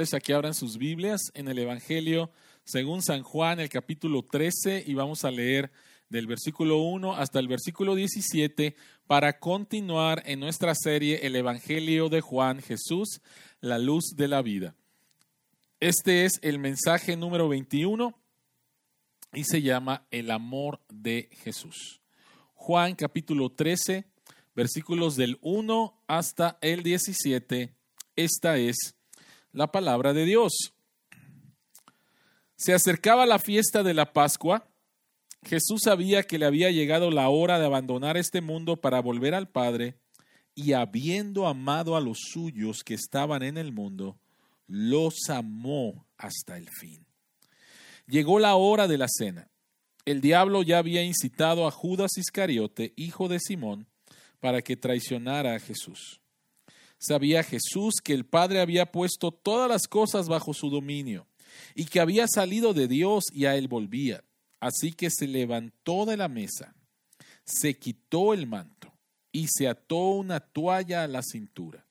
invitarles a que abran sus Biblias en el Evangelio según San Juan, el capítulo 13, y vamos a leer del versículo 1 hasta el versículo 17 para continuar en nuestra serie El Evangelio de Juan Jesús, la luz de la vida. Este es el mensaje número 21 y se llama El amor de Jesús. Juan capítulo 13, versículos del 1 hasta el 17. Esta es la palabra de Dios. Se acercaba la fiesta de la Pascua. Jesús sabía que le había llegado la hora de abandonar este mundo para volver al Padre, y habiendo amado a los suyos que estaban en el mundo, los amó hasta el fin. Llegó la hora de la cena. El diablo ya había incitado a Judas Iscariote, hijo de Simón, para que traicionara a Jesús. Sabía Jesús que el Padre había puesto todas las cosas bajo su dominio y que había salido de Dios y a él volvía. Así que se levantó de la mesa, se quitó el manto y se ató una toalla a la cintura.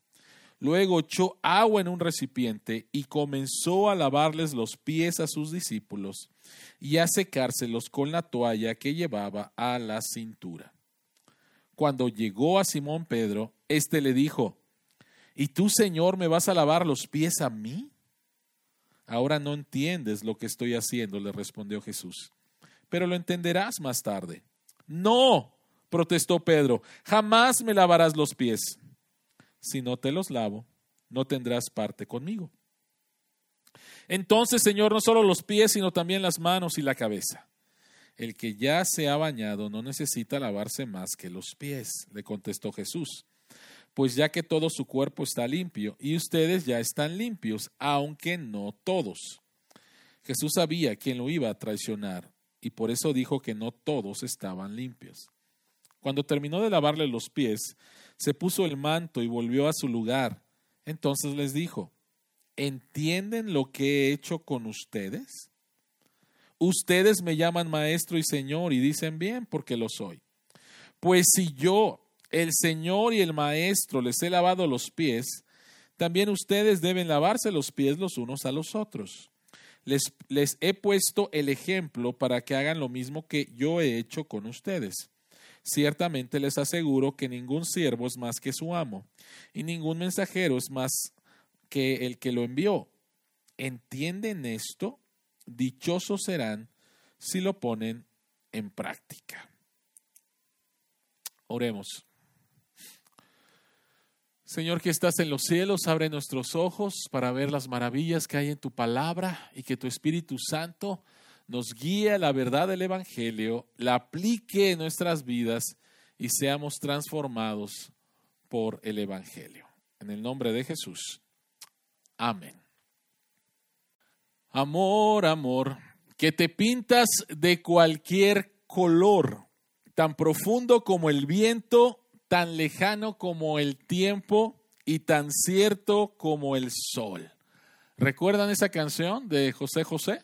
Luego echó agua en un recipiente y comenzó a lavarles los pies a sus discípulos y a secárselos con la toalla que llevaba a la cintura. Cuando llegó a Simón Pedro, éste le dijo, ¿Y tú, Señor, me vas a lavar los pies a mí? Ahora no entiendes lo que estoy haciendo, le respondió Jesús, pero lo entenderás más tarde. No, protestó Pedro, jamás me lavarás los pies. Si no te los lavo, no tendrás parte conmigo. Entonces, Señor, no solo los pies, sino también las manos y la cabeza. El que ya se ha bañado no necesita lavarse más que los pies, le contestó Jesús, pues ya que todo su cuerpo está limpio y ustedes ya están limpios, aunque no todos. Jesús sabía quién lo iba a traicionar y por eso dijo que no todos estaban limpios. Cuando terminó de lavarle los pies, se puso el manto y volvió a su lugar. Entonces les dijo, ¿entienden lo que he hecho con ustedes? Ustedes me llaman maestro y señor y dicen bien porque lo soy. Pues si yo, el señor y el maestro, les he lavado los pies, también ustedes deben lavarse los pies los unos a los otros. Les, he puesto el ejemplo para que hagan lo mismo que yo he hecho con ustedes. Ciertamente les aseguro que ningún siervo es más que su amo, y ningún mensajero es más que el que lo envió. ¿Entienden esto? dichosos serán si lo ponen en práctica. Oremos. Señor que estás en los cielos, abre nuestros ojos para ver las maravillas que hay en tu palabra y que tu Espíritu Santo nos guíe a la verdad del Evangelio, la aplique en nuestras vidas y seamos transformados por el Evangelio. En el nombre de Jesús. Amén. Amor, amor, que te pintas de cualquier color, tan profundo como el viento, tan lejano como el tiempo y tan cierto como el sol. ¿Recuerdan esa canción de José José?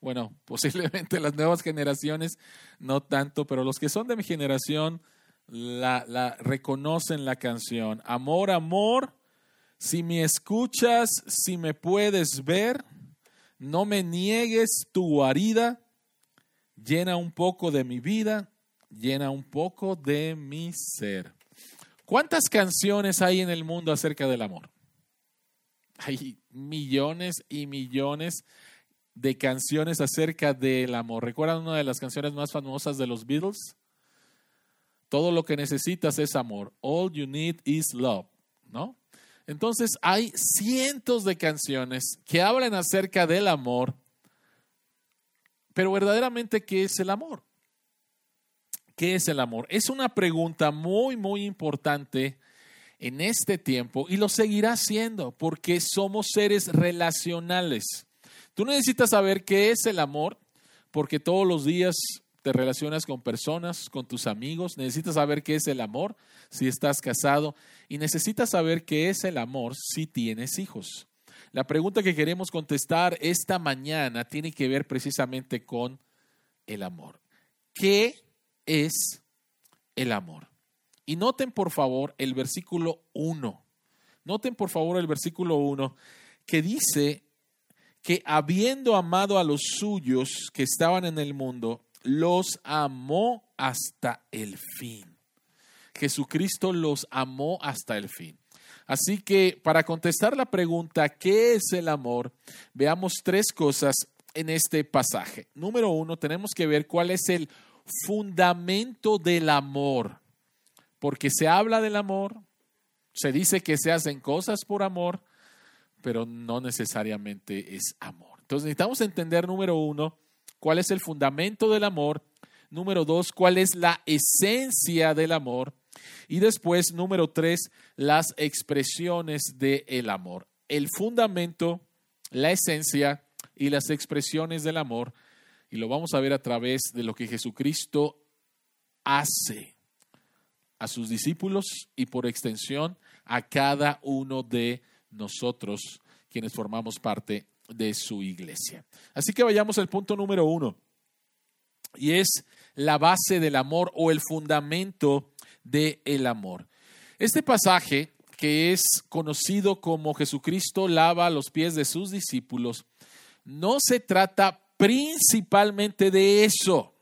Bueno, posiblemente las nuevas generaciones no tanto, pero los que son de mi generación la, reconocen la canción. Amor, amor, si me escuchas, si me puedes ver, no me niegues tu guarida, llena un poco de mi vida, llena un poco de mi ser. ¿Cuántas canciones hay en el mundo acerca del amor? Hay millones y millones de canciones acerca del amor. ¿Recuerdan una de las canciones más famosas de los Beatles? Todo lo que necesitas es amor. All you need is love, ¿no? Entonces hay cientos de canciones que hablan acerca del amor, pero verdaderamente, ¿qué es el amor? ¿Qué es el amor? Es una pregunta muy, muy importante en este tiempo y lo seguirá siendo porque somos seres relacionales. Tú necesitas saber qué es el amor porque todos los días te relacionas con personas, con tus amigos, necesitas saber qué es el amor si estás casado y necesitas saber qué es el amor si tienes hijos. La pregunta que queremos contestar esta mañana tiene que ver precisamente con el amor. ¿Qué es el amor? Y noten por favor el versículo 1. Noten por favor el versículo 1 que dice que habiendo amado a los suyos que estaban en el mundo, los amó hasta el fin. Jesucristo los amó hasta el fin. Así que para contestar la pregunta, ¿qué es el amor? Veamos tres cosas en este pasaje. Número uno, tenemos que ver cuál es el fundamento del amor, porque se habla del amor, se dice que se hacen cosas por amor, pero no necesariamente es amor. Entonces necesitamos entender, número uno, cuál es el fundamento del amor, número dos, cuál es la esencia del amor, y después, número tres, las expresiones del amor. El fundamento, la esencia y las expresiones del amor. Y lo vamos a ver a través de lo que Jesucristo hace a sus discípulos y por extensión a cada uno de nosotros quienes formamos parte de su iglesia. Así que vayamos al punto número uno. Y es la base del amor o el fundamento del el amor. Este pasaje, que es conocido como Jesucristo lava los pies de sus discípulos, no se trata principalmente de eso.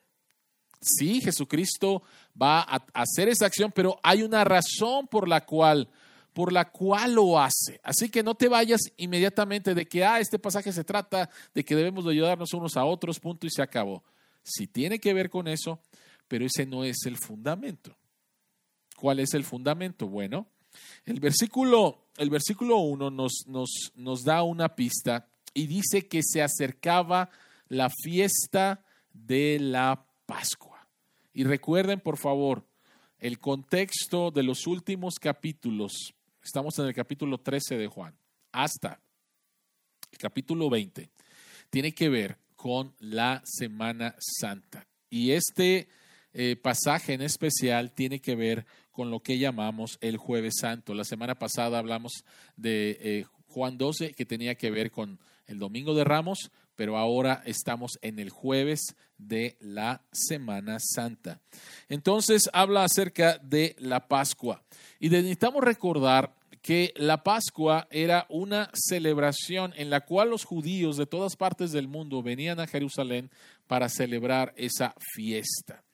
Sí, Jesucristo va a hacer esa acción, pero hay una razón por la cual por la cual lo hace. Así que no te vayas inmediatamente de que, ah, este pasaje se trata de que debemos de ayudarnos unos a otros, punto y se acabó. Sí tiene que ver con eso, pero ese no es el fundamento. ¿Cuál es el fundamento? Bueno, el versículo, el versículo 1 nos, nos, nos da una pista y dice que se acercaba la fiesta de la Pascua. Y recuerden, por favor, el contexto de los últimos capítulos. Estamos en el capítulo 13 de Juan, hasta el capítulo 20. Tiene que ver con la Semana Santa. Y este eh, pasaje en especial tiene que ver con lo que llamamos el jueves santo. La semana pasada hablamos de eh, Juan 12 que tenía que ver con el domingo de Ramos, pero ahora estamos en el jueves de la Semana Santa. Entonces habla acerca de la Pascua y necesitamos recordar que la Pascua era una celebración en la cual los judíos de todas partes del mundo venían a Jerusalén para celebrar esa fiesta.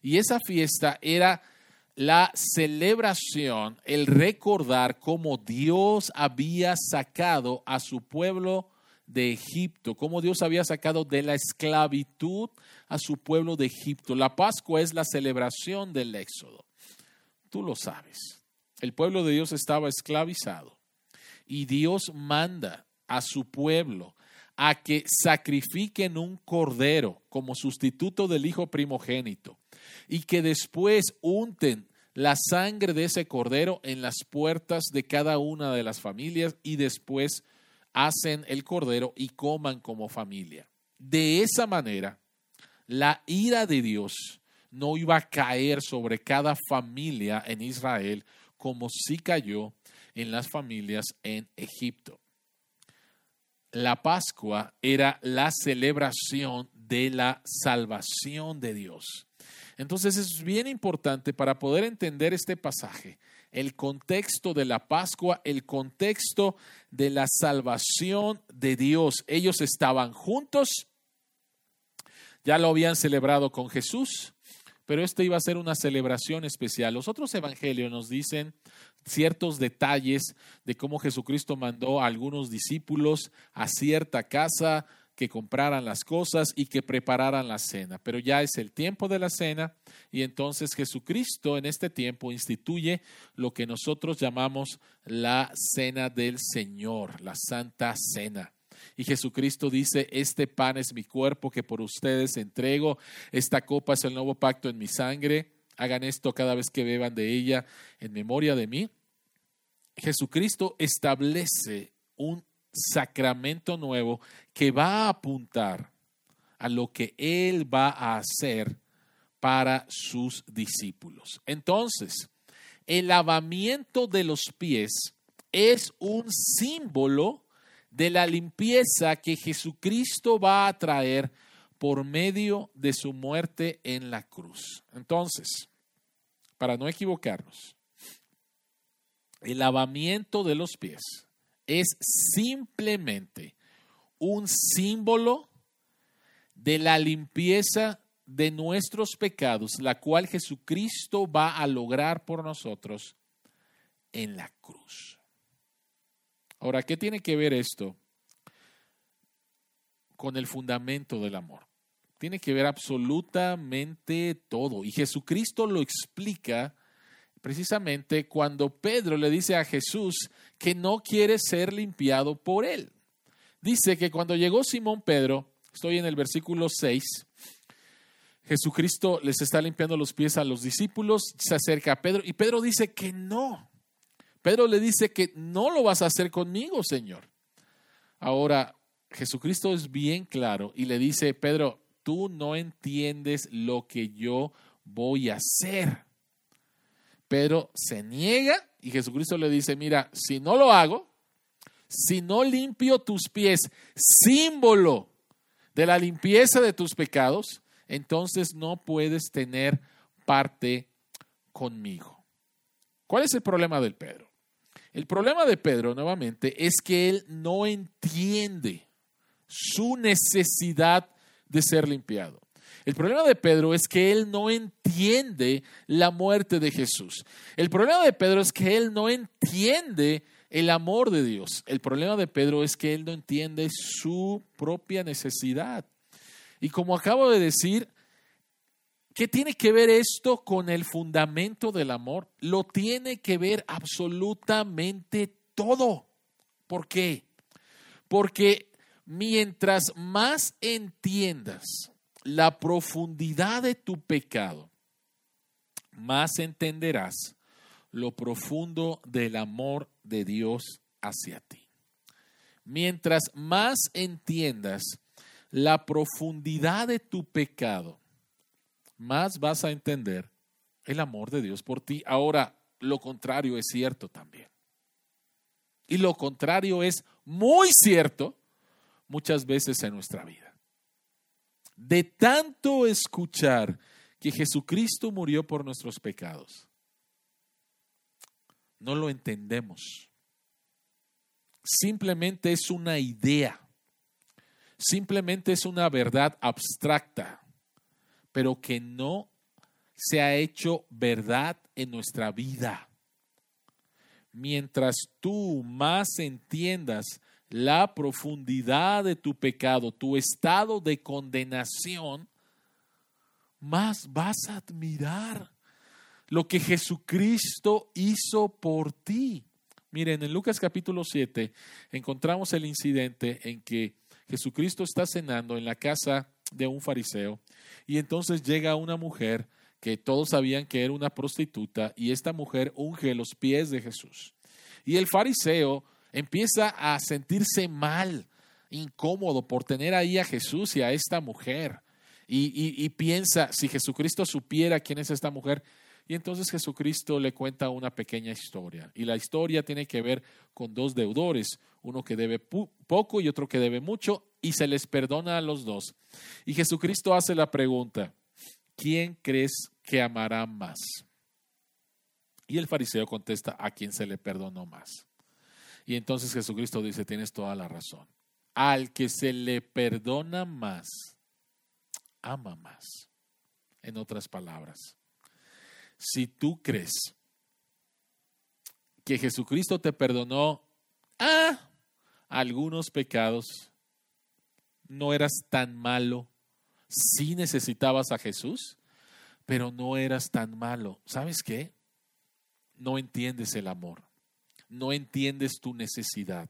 Y esa fiesta era la celebración, el recordar cómo Dios había sacado a su pueblo de Egipto, cómo Dios había sacado de la esclavitud a su pueblo de Egipto. La Pascua es la celebración del Éxodo. Tú lo sabes. El pueblo de Dios estaba esclavizado y Dios manda a su pueblo a que sacrifiquen un cordero como sustituto del hijo primogénito y que después unten la sangre de ese cordero en las puertas de cada una de las familias y después hacen el cordero y coman como familia. De esa manera, la ira de Dios no iba a caer sobre cada familia en Israel como sí cayó en las familias en Egipto. La Pascua era la celebración de la salvación de Dios. Entonces es bien importante para poder entender este pasaje, el contexto de la Pascua, el contexto de la salvación de Dios. Ellos estaban juntos, ya lo habían celebrado con Jesús, pero esta iba a ser una celebración especial. Los otros evangelios nos dicen ciertos detalles de cómo Jesucristo mandó a algunos discípulos a cierta casa que compraran las cosas y que prepararan la cena. Pero ya es el tiempo de la cena y entonces Jesucristo en este tiempo instituye lo que nosotros llamamos la cena del Señor, la Santa Cena. Y Jesucristo dice, este pan es mi cuerpo que por ustedes entrego, esta copa es el nuevo pacto en mi sangre, hagan esto cada vez que beban de ella en memoria de mí. Jesucristo establece un sacramento nuevo que va a apuntar a lo que Él va a hacer para sus discípulos. Entonces, el lavamiento de los pies es un símbolo de la limpieza que Jesucristo va a traer por medio de su muerte en la cruz. Entonces, para no equivocarnos, el lavamiento de los pies es simplemente un símbolo de la limpieza de nuestros pecados, la cual Jesucristo va a lograr por nosotros en la cruz. Ahora, ¿qué tiene que ver esto con el fundamento del amor? Tiene que ver absolutamente todo. Y Jesucristo lo explica precisamente cuando Pedro le dice a Jesús que no quiere ser limpiado por él. Dice que cuando llegó Simón Pedro, estoy en el versículo 6, Jesucristo les está limpiando los pies a los discípulos, se acerca a Pedro y Pedro dice que no. Pedro le dice que no lo vas a hacer conmigo, Señor. Ahora, Jesucristo es bien claro y le dice, Pedro, tú no entiendes lo que yo voy a hacer. Pedro se niega y Jesucristo le dice, mira, si no lo hago, si no limpio tus pies, símbolo de la limpieza de tus pecados, entonces no puedes tener parte conmigo. ¿Cuál es el problema del Pedro? El problema de Pedro, nuevamente, es que él no entiende su necesidad de ser limpiado. El problema de Pedro es que él no entiende la muerte de Jesús. El problema de Pedro es que él no entiende el amor de Dios. El problema de Pedro es que él no entiende su propia necesidad. Y como acabo de decir, ¿qué tiene que ver esto con el fundamento del amor? Lo tiene que ver absolutamente todo. ¿Por qué? Porque mientras más entiendas la profundidad de tu pecado, más entenderás lo profundo del amor de Dios hacia ti. Mientras más entiendas la profundidad de tu pecado, más vas a entender el amor de Dios por ti. Ahora, lo contrario es cierto también. Y lo contrario es muy cierto muchas veces en nuestra vida. De tanto escuchar que Jesucristo murió por nuestros pecados, no lo entendemos. Simplemente es una idea simplemente es una verdad abstracta, pero que no se ha hecho verdad en nuestra vida. Mientras tú más entiendas la profundidad de tu pecado, tu estado de condenación, más vas a admirar lo que Jesucristo hizo por ti. Miren, en Lucas capítulo 7 encontramos el incidente en que Jesucristo está cenando en la casa de un fariseo y entonces llega una mujer que todos sabían que era una prostituta y esta mujer unge los pies de Jesús. Y el fariseo empieza a sentirse mal, incómodo por tener ahí a Jesús y a esta mujer. Y, piensa, si Jesucristo supiera quién es esta mujer, y entonces Jesucristo le cuenta una pequeña historia. Y la historia tiene que ver con dos deudores, uno que debe poco y otro que debe mucho, y se les perdona a los dos. Y Jesucristo hace la pregunta, ¿quién crees que amará más? Y el fariseo contesta, a quién se le perdonó más. Y entonces Jesucristo dice, tienes toda la razón. Al que se le perdona más, ama más. En otras palabras, si tú crees que Jesucristo te perdonó ah, algunos pecados, no eras tan malo, sí necesitabas a Jesús, pero no eras tan malo. ¿Sabes qué? No entiendes el amor, no entiendes tu necesidad.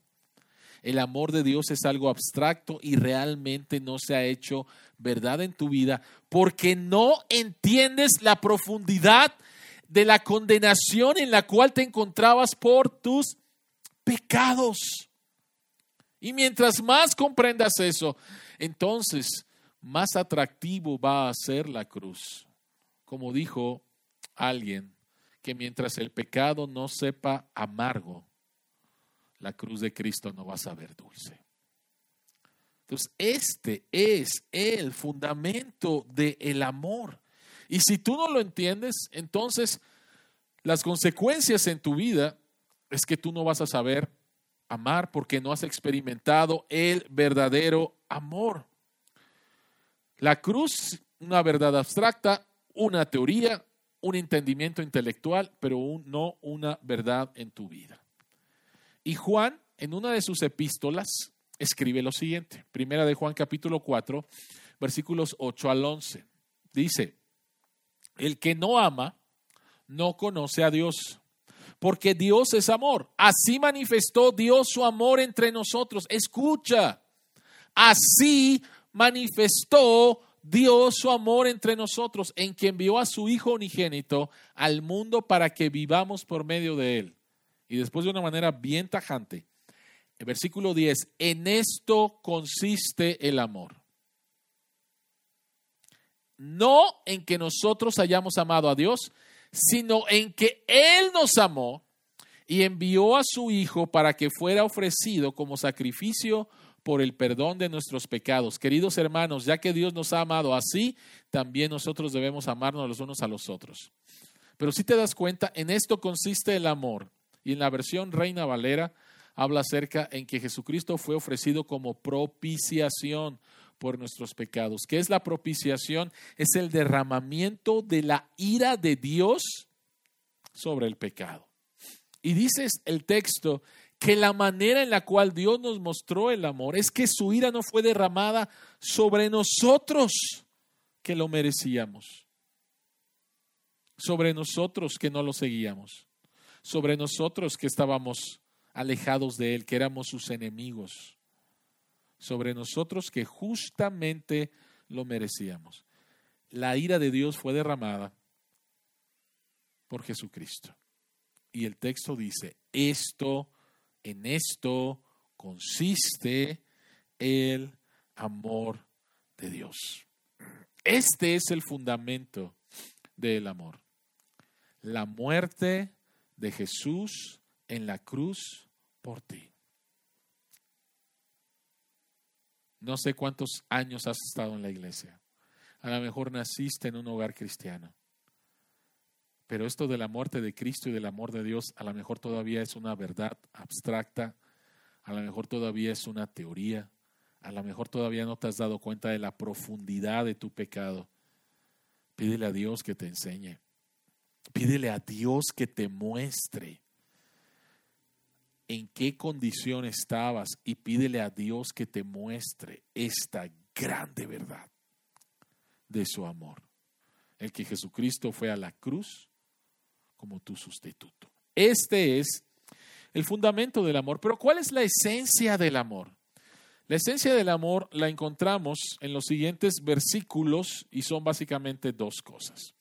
El amor de Dios es algo abstracto y realmente no se ha hecho verdad en tu vida porque no entiendes la profundidad de la condenación en la cual te encontrabas por tus pecados. Y mientras más comprendas eso, entonces más atractivo va a ser la cruz. Como dijo alguien, que mientras el pecado no sepa amargo, la cruz de Cristo no va a saber dulce. Entonces, este es el fundamento del amor. Y si tú no lo entiendes, entonces las consecuencias en tu vida es que tú no vas a saber amar porque no has experimentado el verdadero amor. La cruz, una verdad abstracta, una teoría, un entendimiento intelectual, pero no una verdad en tu vida. Y Juan, en una de sus epístolas, escribe lo siguiente. Primera de Juan capítulo 4, versículos 8 al 11. Dice, el que no ama, no conoce a Dios, porque Dios es amor. Así manifestó Dios su amor entre nosotros. Escucha, así manifestó Dios su amor entre nosotros, en que envió a su Hijo unigénito al mundo para que vivamos por medio de Él. Y después de una manera bien tajante, el versículo 10, en esto consiste el amor. No en que nosotros hayamos amado a Dios, sino en que Él nos amó y envió a su Hijo para que fuera ofrecido como sacrificio por el perdón de nuestros pecados. Queridos hermanos, ya que Dios nos ha amado así, también nosotros debemos amarnos los unos a los otros. Pero si te das cuenta, en esto consiste el amor. Y en la versión Reina Valera habla acerca en que Jesucristo fue ofrecido como propiciación por nuestros pecados. ¿Qué es la propiciación? Es el derramamiento de la ira de Dios sobre el pecado. Y dice el texto que la manera en la cual Dios nos mostró el amor es que su ira no fue derramada sobre nosotros que lo merecíamos, sobre nosotros que no lo seguíamos, sobre nosotros que estábamos alejados de Él, que éramos sus enemigos, sobre nosotros que justamente lo merecíamos. La ira de Dios fue derramada por Jesucristo. Y el texto dice, esto, en esto consiste el amor de Dios. Este es el fundamento del amor. La muerte de Jesús en la cruz por ti. No sé cuántos años has estado en la iglesia. A lo mejor naciste en un hogar cristiano. Pero esto de la muerte de Cristo y del amor de Dios, a lo mejor todavía es una verdad abstracta, a lo mejor todavía es una teoría, a lo mejor todavía no te has dado cuenta de la profundidad de tu pecado. Pídele a Dios que te enseñe. Pídele a Dios que te muestre en qué condición estabas y pídele a Dios que te muestre esta grande verdad de su amor. El que Jesucristo fue a la cruz como tu sustituto. Este es el fundamento del amor. Pero ¿cuál es la esencia del amor? La esencia del amor la encontramos en los siguientes versículos y son básicamente dos cosas.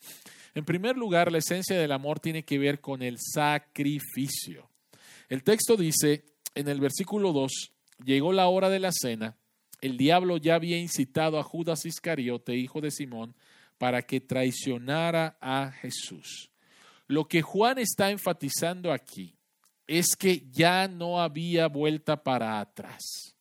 En primer lugar, la esencia del amor tiene que ver con el sacrificio. El texto dice en el versículo 2, llegó la hora de la cena, el diablo ya había incitado a Judas Iscariote, hijo de Simón, para que traicionara a Jesús. Lo que Juan está enfatizando aquí es que ya no había vuelta para atrás.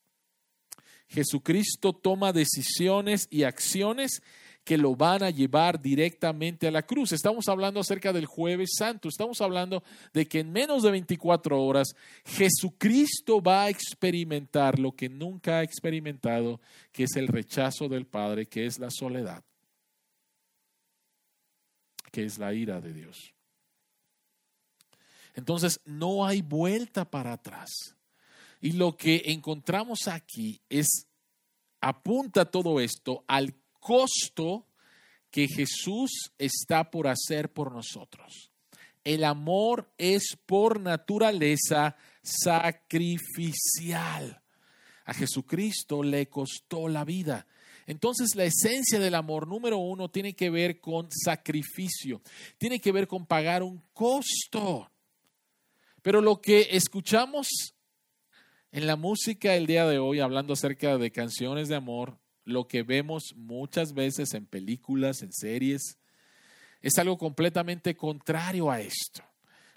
Jesucristo toma decisiones y acciones que lo van a llevar directamente a la cruz. Estamos hablando acerca del jueves santo, estamos hablando de que en menos de 24 horas Jesucristo va a experimentar lo que nunca ha experimentado, que es el rechazo del Padre, que es la soledad, que es la ira de Dios. Entonces, no hay vuelta para atrás. Y lo que encontramos aquí es, apunta todo esto al costo que Jesús está por hacer por nosotros. El amor es por naturaleza sacrificial. A Jesucristo le costó la vida. Entonces la esencia del amor número uno tiene que ver con sacrificio, tiene que ver con pagar un costo. Pero lo que escuchamos en la música el día de hoy, hablando acerca de canciones de amor, lo que vemos muchas veces en películas, en series, es algo completamente contrario a esto.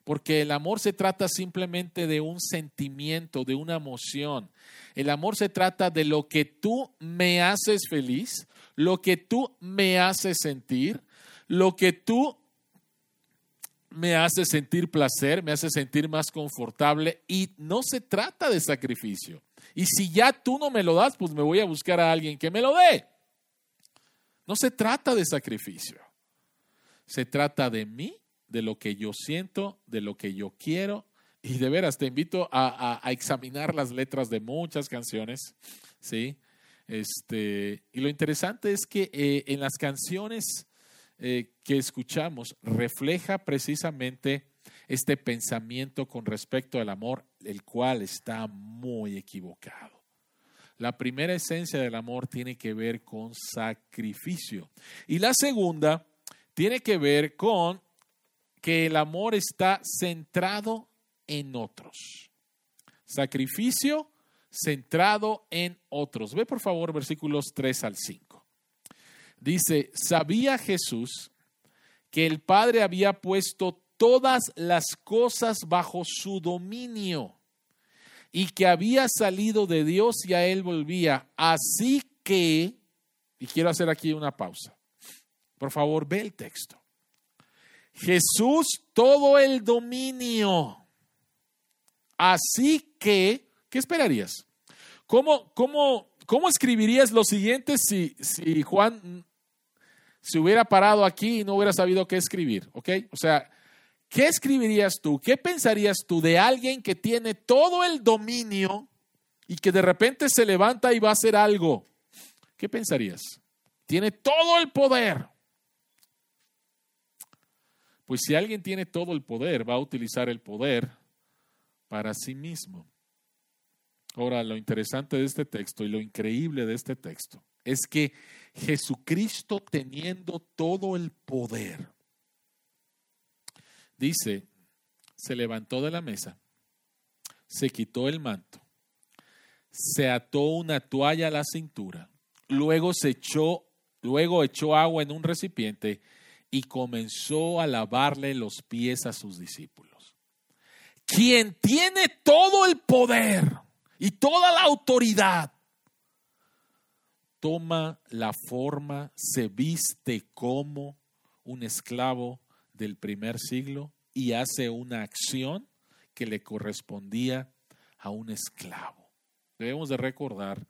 Porque el amor se trata simplemente de un sentimiento, de una emoción. El amor se trata de lo que tú me haces feliz, lo que tú me haces sentir, lo que tú me hace sentir placer, me hace sentir más confortable y no se trata de sacrificio. Y si ya tú no me lo das, pues me voy a buscar a alguien que me lo dé. No se trata de sacrificio. Se trata de mí, de lo que yo siento, de lo que yo quiero. Y de veras, te invito a, examinar las letras de muchas canciones, ¿sí? Este, y lo interesante es que eh, en las canciones eh, que escuchamos refleja precisamente este pensamiento con respecto al amor, el cual está muy equivocado. La primera esencia del amor tiene que ver con sacrificio. Y la segunda tiene que ver con que el amor está centrado en otros. Sacrificio centrado en otros. Ve por favor versículos 3 al 5. Dice, sabía Jesús que el Padre había puesto todas las cosas bajo su dominio y que había salido de Dios y a él volvía. Así que, y quiero hacer aquí una pausa. Por favor, ve el texto. Jesús todo el dominio. Así que, ¿qué esperarías? ¿Cómo, cómo, cómo escribirías lo siguiente si, si Juan se hubiera parado aquí y no hubiera sabido qué escribir? ¿Ok? O sea, ¿qué escribirías tú? ¿Qué pensarías tú de alguien que tiene todo el dominio y que de repente se levanta y va a hacer algo? ¿Qué pensarías? Tiene todo el poder. Pues si alguien tiene todo el poder, va a utilizar el poder para sí mismo. Ahora, lo interesante de este texto y lo increíble de este texto es que Jesucristo teniendo todo el poder, dice, se levantó de la mesa, se quitó el manto, se ató una toalla a la cintura, luego se echó, luego echó agua en un recipiente y comenzó a lavarle los pies a sus discípulos. Quien tiene todo el poder y toda la autoridad, toma la forma, se viste como un esclavo del primer siglo y hace una acción que le correspondía a un esclavo. Debemos de recordar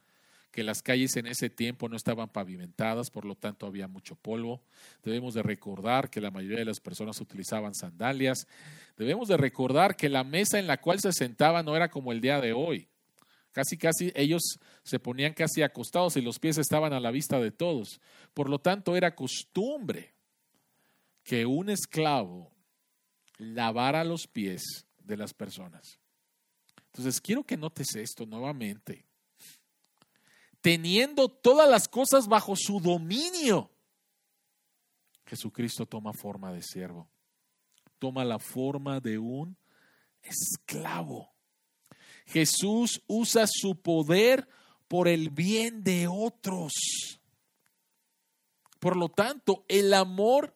que las calles en ese tiempo no estaban pavimentadas, por lo tanto había mucho polvo. Debemos de recordar que la mayoría de las personas utilizaban sandalias. Debemos de recordar que la mesa en la cual se sentaban no era como el día de hoy. Casi, casi ellos se ponían casi acostados y los pies estaban a la vista de todos. Por lo tanto, era costumbre que un esclavo lavara los pies de las personas. Entonces, quiero que notes esto nuevamente teniendo todas las cosas bajo su dominio, Jesucristo toma forma de siervo, toma la forma de un esclavo. Jesús usa su poder por el bien de otros. Por lo tanto, el amor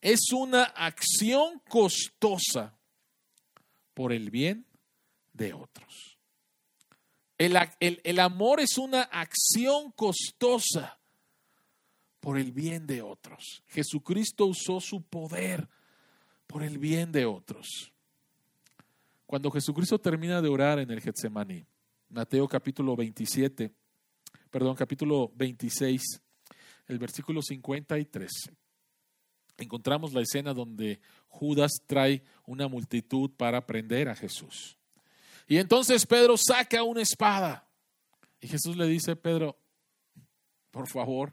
es una acción costosa por el bien de otros. El, amor es una acción costosa por el bien de otros. Jesucristo usó su poder por el bien de otros. Cuando Jesucristo termina de orar en el Getsemaní, Mateo capítulo 27, perdón, capítulo 26, el versículo 53, encontramos la escena donde Judas trae una multitud para prender a Jesús. Y entonces Pedro saca una espada. Y Jesús le dice, Pedro, por favor,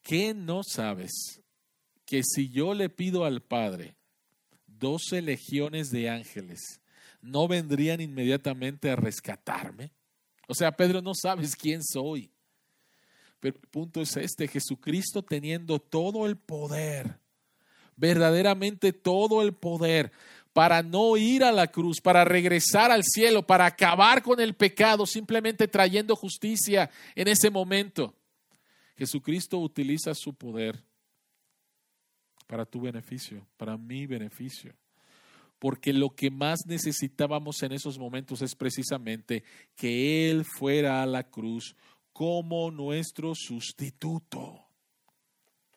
¿qué no sabes? Que si yo le pido al Padre doce legiones de ángeles, ¿no vendrían inmediatamente a rescatarme? O sea, Pedro, no sabes quién soy. Pero el punto es este, Jesucristo teniendo todo el poder, verdaderamente todo el poder, para no ir a la cruz, para regresar al cielo, para acabar con el pecado, simplemente trayendo justicia en ese momento. Jesucristo utiliza su poder para tu beneficio, para mi beneficio. Porque lo que más necesitábamos en esos momentos es precisamente que Él fuera a la cruz como nuestro sustituto.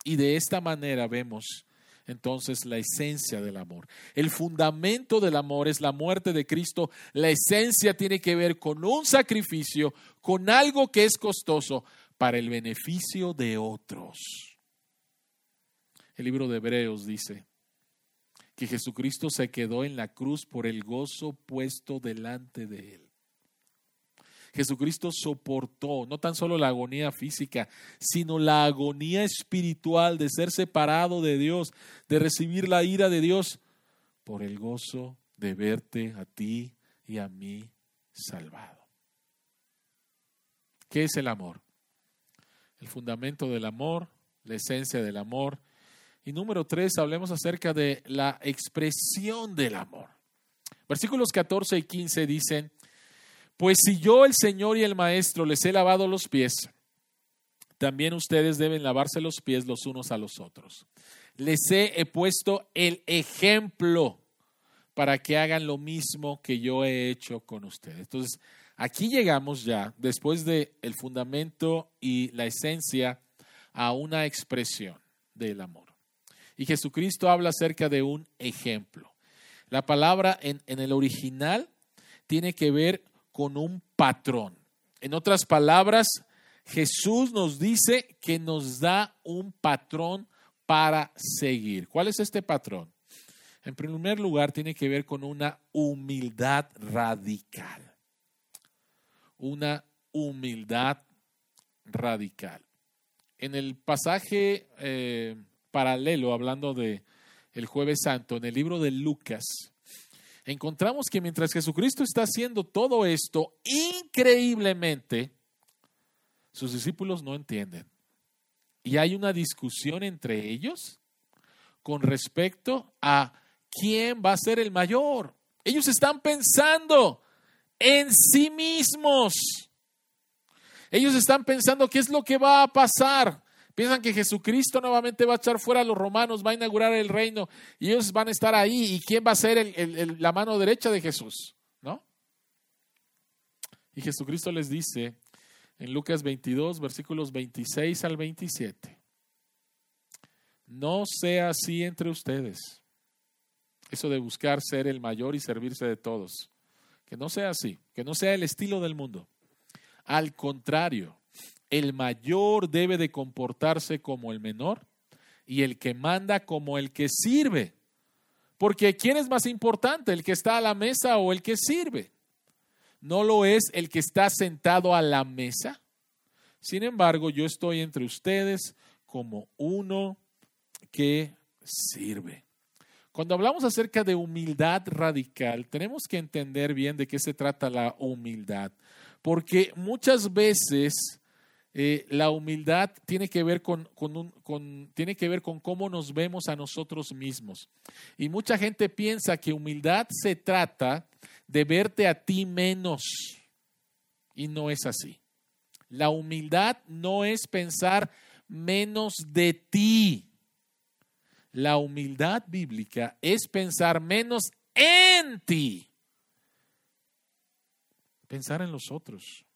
Y de esta manera vemos entonces la esencia del amor. El fundamento del amor es la muerte de Cristo. La esencia tiene que ver con un sacrificio, con algo que es costoso para el beneficio de otros. El libro de Hebreos dice que Jesucristo se quedó en la cruz por el gozo puesto delante de él. Jesucristo soportó no tan solo la agonía física, sino la agonía espiritual de ser separado de Dios, de recibir la ira de Dios, por el gozo de verte a ti y a mí salvado. ¿Qué es el amor? El fundamento del amor, la esencia del amor. Y número tres, hablemos acerca de la expresión del amor. Versículos 14 y 15 dicen, pues si yo, el Señor y el Maestro, les he lavado los pies, también ustedes deben lavarse los pies los unos a los otros. Les he, puesto el ejemplo para que hagan lo mismo que yo he hecho con ustedes. Entonces, aquí llegamos ya, después del el fundamento y la esencia, a una expresión del amor. Y Jesucristo habla acerca de un ejemplo. La palabra en, en el original tiene que ver con un patrón. En otras palabras, Jesús nos dice que nos da un patrón para seguir. ¿Cuál es este patrón? En primer lugar, tiene que ver con una humildad radical. Una humildad radical. En el pasaje eh, paralelo, hablando de el jueves santo, en el libro de Lucas, encontramos que mientras Jesucristo está haciendo todo esto, increíblemente, sus discípulos no entienden. Y hay una discusión entre ellos con respecto a quién va a ser el mayor. Ellos están pensando en sí mismos. Ellos están pensando qué es lo que va a pasar. Piensan que Jesucristo nuevamente va a echar fuera a los romanos, va a inaugurar el reino y ellos van a estar ahí. ¿Y quién va a ser la mano derecha de Jesús? ¿No? Y Jesucristo les dice en Lucas 22, versículos 26 al 27, no sea así entre ustedes. Eso de buscar ser el mayor y servirse de todos. Que no sea así, que no sea el estilo del mundo. Al contrario, el mayor debe de comportarse como el menor y el que manda como el que sirve. Porque ¿quién es más importante, el que está a la mesa o el que sirve? ¿No lo es el que está sentado a la mesa? Sin embargo, yo estoy entre ustedes como uno que sirve. Cuando hablamos acerca de humildad radical, tenemos que entender bien de qué se trata la humildad, porque muchas veces eh, la humildad tiene que, ver con, tiene que ver con cómo nos vemos a nosotros mismos. Y mucha gente piensa que humildad se trata de verte a ti menos. Y no es así. La humildad no es pensar menos de ti. La humildad bíblica es pensar menos en ti. Pensar en los otros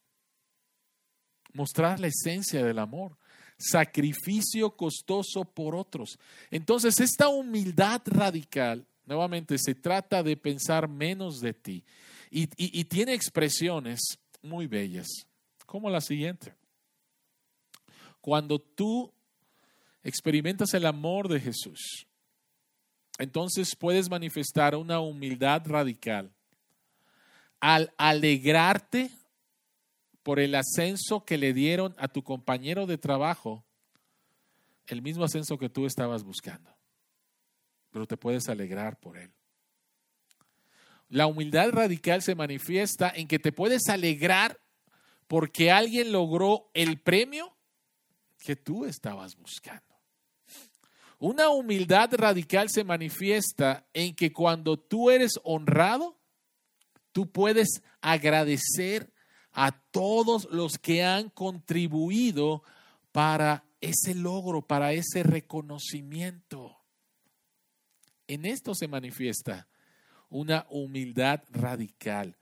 mostrar la esencia del amor, sacrificio costoso por otros. Entonces, esta humildad radical, nuevamente, se trata de pensar menos de ti y, tiene expresiones muy bellas, como la siguiente. Cuando tú experimentas el amor de Jesús, entonces puedes manifestar una humildad radical al alegrarte por el ascenso que le dieron a tu compañero de trabajo, el mismo ascenso que tú estabas buscando. Pero te puedes alegrar por él. La humildad radical se manifiesta en que te puedes alegrar porque alguien logró el premio que tú estabas buscando. Una humildad radical se manifiesta en que cuando tú eres honrado, tú puedes agradecer a todos los que han contribuido para ese logro, para ese reconocimiento. En esto se manifiesta una humildad radical.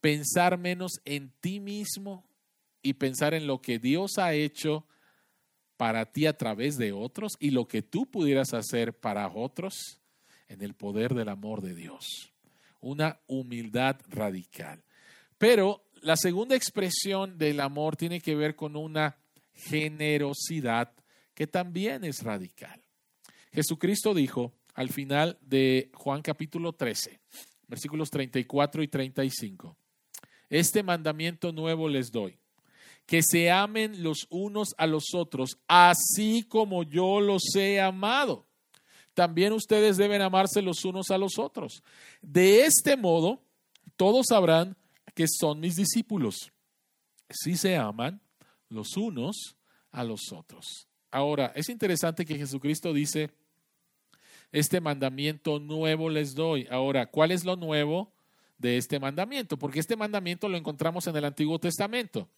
Pensar menos en ti mismo y pensar en lo que Dios ha hecho para ti a través de otros y lo que tú pudieras hacer para otros en el poder del amor de Dios. Una humildad radical. Pero la segunda expresión del amor tiene que ver con una generosidad que también es radical. Jesucristo dijo al final de Juan capítulo 13, versículos 34 y 35, Este mandamiento nuevo les doy, que se amen los unos a los otros, así como yo los he amado. También ustedes deben amarse los unos a los otros. De este modo, todos sabrán que son mis discípulos, si se aman los unos a los otros. Ahora, es interesante que Jesucristo dice, este mandamiento nuevo les doy. Ahora, ¿cuál es lo nuevo de este mandamiento? Porque este mandamiento lo encontramos en el Antiguo Testamento.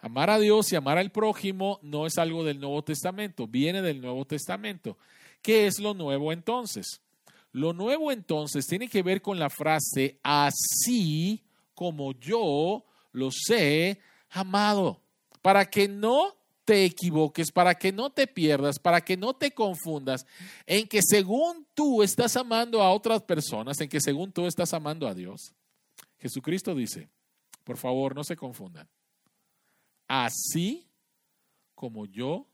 Amar a Dios y amar al prójimo no es algo del Nuevo Testamento, viene del Nuevo Testamento. ¿Qué es lo nuevo entonces? Lo nuevo entonces tiene que ver con la frase así como yo los he amado. Para que no te equivoques, para que no te pierdas, para que no te confundas en que según tú estás amando a otras personas, en que según tú estás amando a Dios. Jesucristo dice, por favor, no se confundan. Así como yo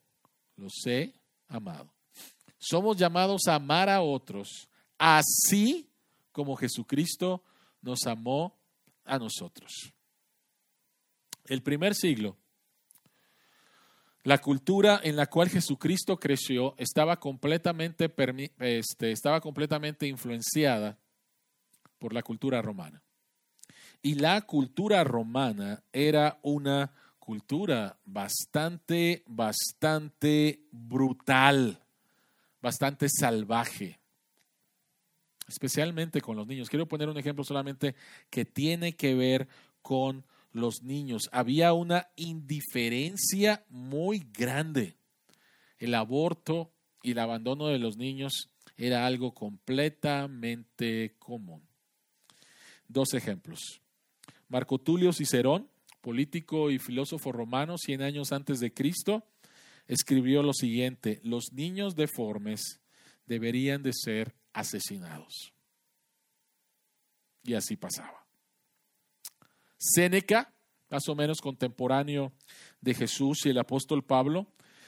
los he amado. Somos llamados a amar a otros, así como Jesucristo nos amó a nosotros. El primer siglo la cultura en la cual Jesucristo creció estaba completamente, este, estaba completamente influenciada por la cultura romana. Y la cultura romana era una cultura bastante, bastante brutal, bastante salvaje, especialmente con los niños. Quiero poner un ejemplo solamente que tiene que ver con los niños. Había una indiferencia muy grande. El aborto y el abandono de los niños era algo completamente común. Dos ejemplos. Marco Tulio Cicerón, político y filósofo romano, cien años antes de Cristo, escribió lo siguiente, los niños deformes deberían de ser asesinados. Y así pasaba. Séneca, más o menos contemporáneo de Jesús y el apóstol Pablo,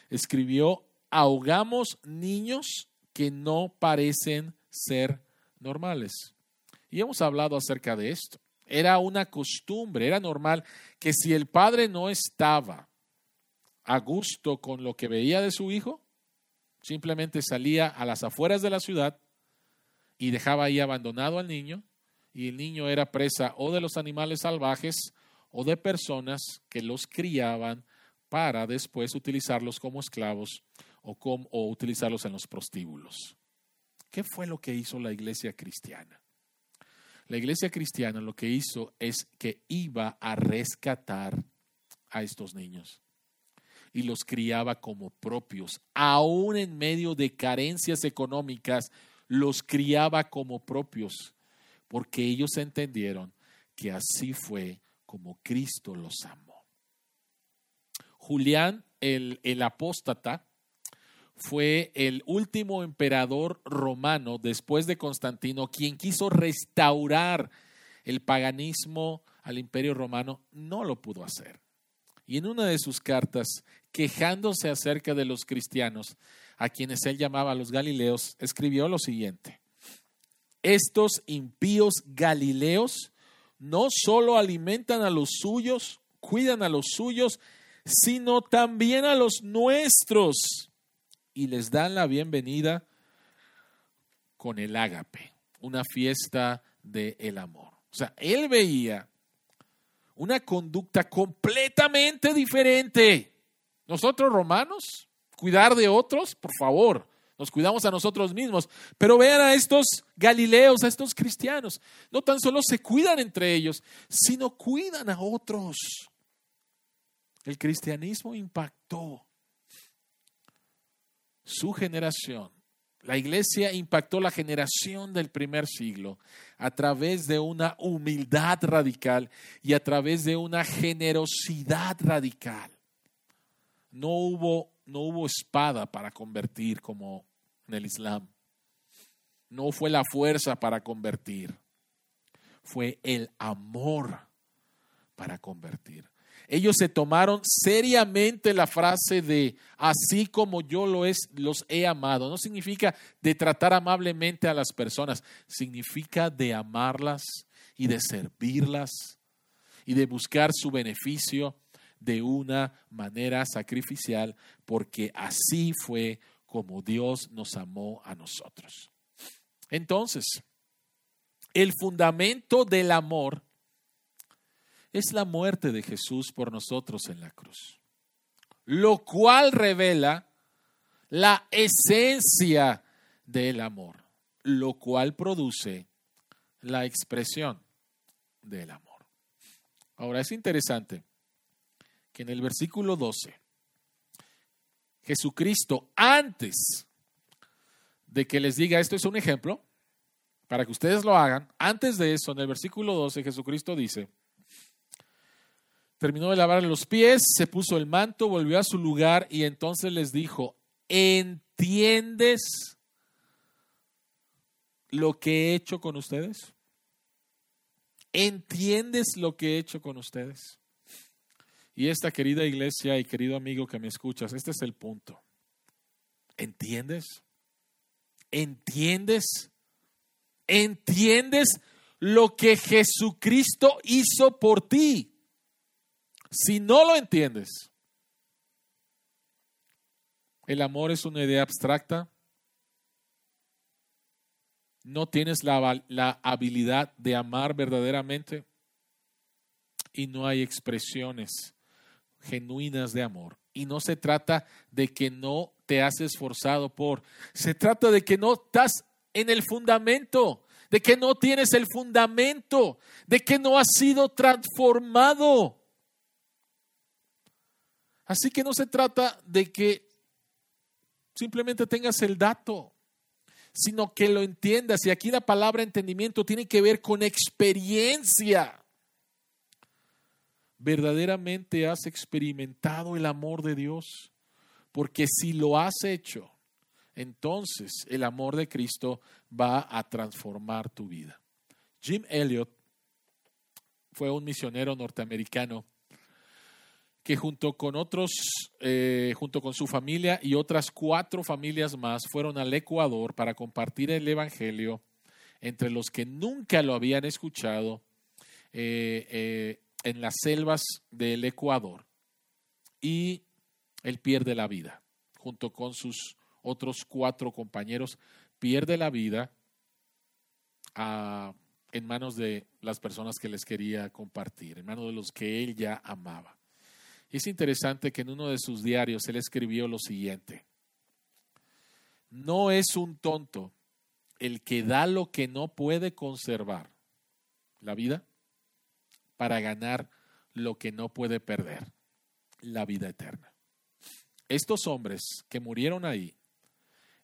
escribió, ahogamos niños que no parecen ser normales. Y hemos hablado acerca de esto. Era una costumbre, era normal que si el padre no estaba a gusto con lo que veía de su hijo, simplemente salía a las afueras de la ciudad y dejaba ahí abandonado al niño y el niño era presa o de los animales salvajes o de personas que los criaban para después utilizarlos como esclavos o, o utilizarlos en los prostíbulos. ¿Qué fue lo que hizo la iglesia cristiana? La iglesia cristiana lo que hizo es que iba a rescatar a estos niños y los criaba como propios, aún en medio de carencias económicas, los criaba como propios porque ellos entendieron que así fue como Cristo los amó. Julián el, el apóstata fue el último emperador romano después de Constantino quien quiso restaurar el paganismo al imperio romano, no lo pudo hacer. Y en una de sus cartas, quejándose acerca de los cristianos, a quienes él llamaba los galileos, escribió lo siguiente estos impíos galileos no solo alimentan a los suyos, cuidan a los suyos, sino también a los nuestros y les dan la bienvenida con el ágape, una fiesta del el amor. O sea, él veía una conducta completamente diferente. Nosotros romanos, cuidar de otros, por favor, nos cuidamos a nosotros mismos. Pero vean a estos galileos, a estos cristianos. No tan solo se cuidan entre ellos, sino cuidan a otros. El cristianismo impactó su generación. La iglesia impactó la generación del primer siglo a través de una humildad radical y a través de una generosidad radical. No hubo no hubo espada para convertir como en el Islam. No fue la fuerza para convertir. Fue el amor para convertir. Ellos se tomaron seriamente la frase de así como yo lo es, los he amado. No significa de tratar amablemente a las personas, significa de amarlas y de servirlas y de buscar su beneficio de una manera sacrificial, porque así fue como Dios nos amó a nosotros. Entonces, el fundamento del amor es la muerte de Jesús por nosotros en la cruz, lo cual revela la esencia del amor, lo cual produce la expresión del amor. Ahora es interesante que en el versículo 12, Jesucristo, antes de que les diga, esto es un ejemplo, para que ustedes lo hagan, antes de eso, en el versículo 12, Jesucristo dice, terminó de lavar los pies, se puso el manto, volvió a su lugar y entonces les dijo, ¿entiendes lo que he hecho con ustedes? ¿Entiendes lo que he hecho con ustedes? Y esta querida iglesia y querido amigo que me escuchas, este es el punto. ¿Entiendes? ¿Entiendes? ¿Entiendes lo que Jesucristo hizo por ti? Si no lo entiendes, el amor es una idea abstracta, no tienes la, la, habilidad de amar verdaderamente y no hay expresiones genuinas de amor. Y no se trata de que no te has esforzado por, se trata de que no estás en el fundamento, de que no tienes el fundamento, de que no has sido transformado. Así que no se trata de que simplemente tengas el dato, sino que lo entiendas. Y aquí la palabra entendimiento tiene que ver con experiencia. ¿Verdaderamente has experimentado el amor de Dios? Porque si lo has hecho, entonces el amor de Cristo va a transformar tu vida. Jim Elliot fue un misionero norteamericano que junto con otros, eh, junto con su familia y otras cuatro familias más, fueron al Ecuador para compartir el Evangelio entre los que nunca lo habían escuchado eh, eh, en las selvas del Ecuador. Y él pierde la vida, junto con sus otros cuatro compañeros, pierde la vida ah, en manos de las personas que les quería compartir, en manos de los que él ya amaba. Es interesante que en uno de sus diarios él escribió lo siguiente. No es un tonto el que da lo que no puede conservar, la vida, para ganar lo que no puede perder, la vida eterna. Estos hombres que murieron ahí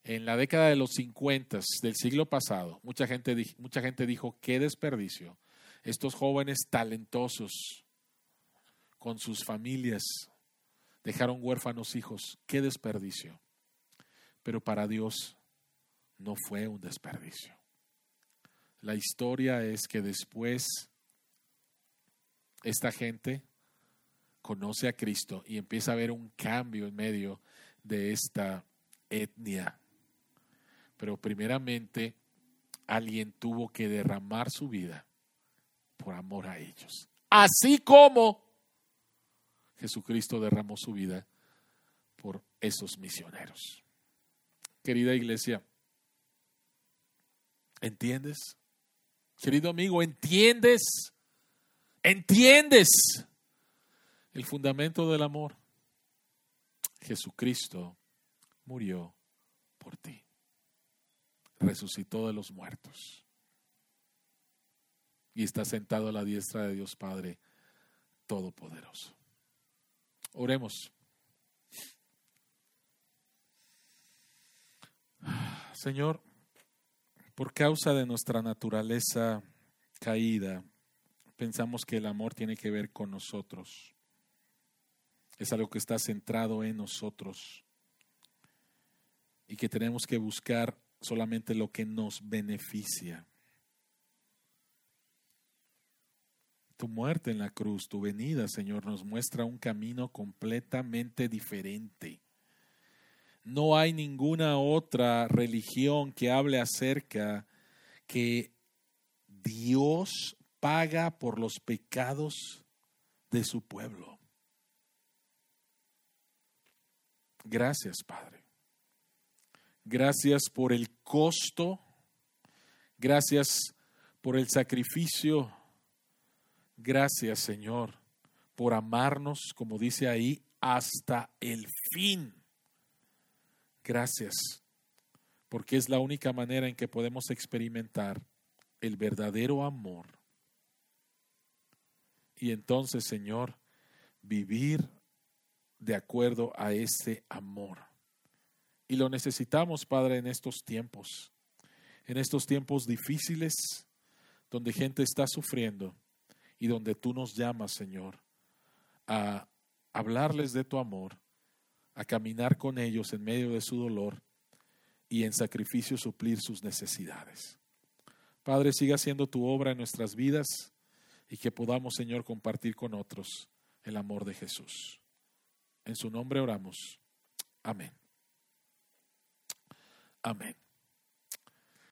en la década de los 50 del siglo pasado, mucha gente, mucha gente dijo, qué desperdicio. Estos jóvenes talentosos, con sus familias, dejaron huérfanos hijos. Qué desperdicio. Pero para Dios no fue un desperdicio. La historia es que después esta gente conoce a Cristo y empieza a haber un cambio en medio de esta etnia. Pero primeramente alguien tuvo que derramar su vida por amor a ellos. Así como Jesucristo derramó su vida por esos misioneros. Querida iglesia, ¿entiendes? Querido amigo, ¿entiendes? ¿Entiendes el fundamento del amor? Jesucristo murió por ti. Resucitó de los muertos. Y está sentado a la diestra de Dios Padre Todopoderoso. Oremos. Señor, por causa de nuestra naturaleza caída, pensamos que el amor tiene que ver con nosotros. Es algo que está centrado en nosotros. y que tenemos que buscar solamente lo que nos beneficia. Tu muerte en la cruz, tu venida, Señor, nos muestra un camino completamente diferente. No hay ninguna otra religión que hable acerca que Dios paga por los pecados de su pueblo. Gracias, Padre. Gracias por el costo. Gracias por el sacrificio. Gracias, Señor, por amarnos, como dice ahí, hasta el fin. Gracias, porque es la única manera en que podemos experimentar el verdadero amor. Y entonces, Señor, vivir de acuerdo a ese amor. Y lo necesitamos, Padre, en estos tiempos, en estos tiempos difíciles, donde gente está sufriendo y donde tú nos llamas, Señor, a hablarles de tu amor, a caminar con ellos en medio de su dolor y en sacrificio suplir sus necesidades. Padre, siga haciendo tu obra en nuestras vidas y que podamos, Señor, compartir con otros el amor de Jesús. En su nombre oramos. Amén. Amén.